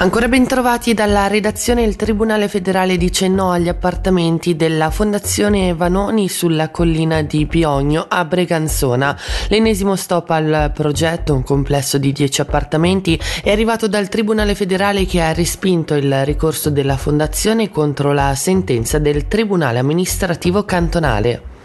Ancora ben trovati dalla redazione il Tribunale federale dice no agli appartamenti della Fondazione Vanoni sulla collina di Piogno a Breganzona. L'ennesimo stop al progetto, un complesso di 10 appartamenti, è arrivato dal Tribunale federale che ha respinto il ricorso della Fondazione contro la sentenza del Tribunale amministrativo cantonale.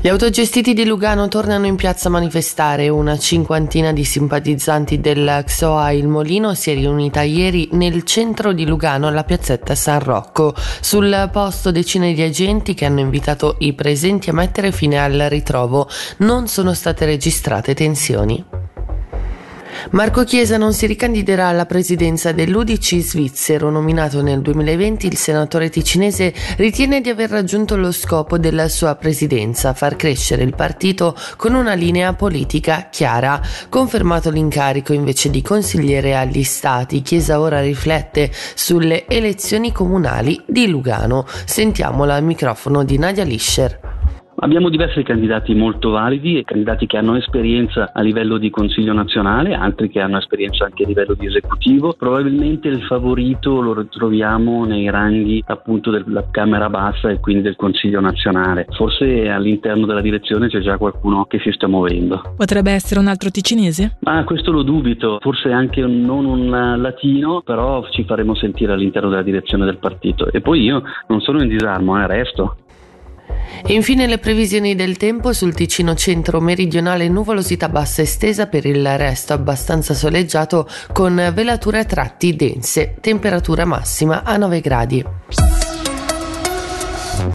Gli autogestiti di Lugano tornano in piazza a manifestare. Una cinquantina di simpatizzanti del XOA Il Molino si è riunita ieri nel centro di Lugano alla piazzetta San Rocco. Sul posto decine di agenti che hanno invitato i presenti a mettere fine al ritrovo. Non sono state registrate tensioni. Marco Chiesa non si ricandiderà alla presidenza dell'Udici svizzero. Nominato nel 2020, il senatore ticinese ritiene di aver raggiunto lo scopo della sua presidenza, far crescere il partito con una linea politica chiara. Confermato l'incarico invece di consigliere agli stati, Chiesa ora riflette sulle elezioni comunali di Lugano. Sentiamola al microfono di Nadia Lischer. Abbiamo diversi candidati molto validi, candidati che hanno esperienza a livello di Consiglio nazionale, altri che hanno esperienza anche a livello di esecutivo. Probabilmente il favorito lo ritroviamo nei ranghi appunto della Camera Bassa e quindi del Consiglio nazionale. Forse all'interno della direzione c'è già qualcuno che si sta muovendo. Potrebbe essere un altro ticinese? Ma questo lo dubito, forse anche non un latino, però ci faremo sentire all'interno della direzione del partito. E poi io non sono in disarmo, eh, resto. E infine le previsioni del tempo sul Ticino centro meridionale nuvolosità bassa estesa per il resto abbastanza soleggiato con velature a tratti dense, temperatura massima a 9 gradi.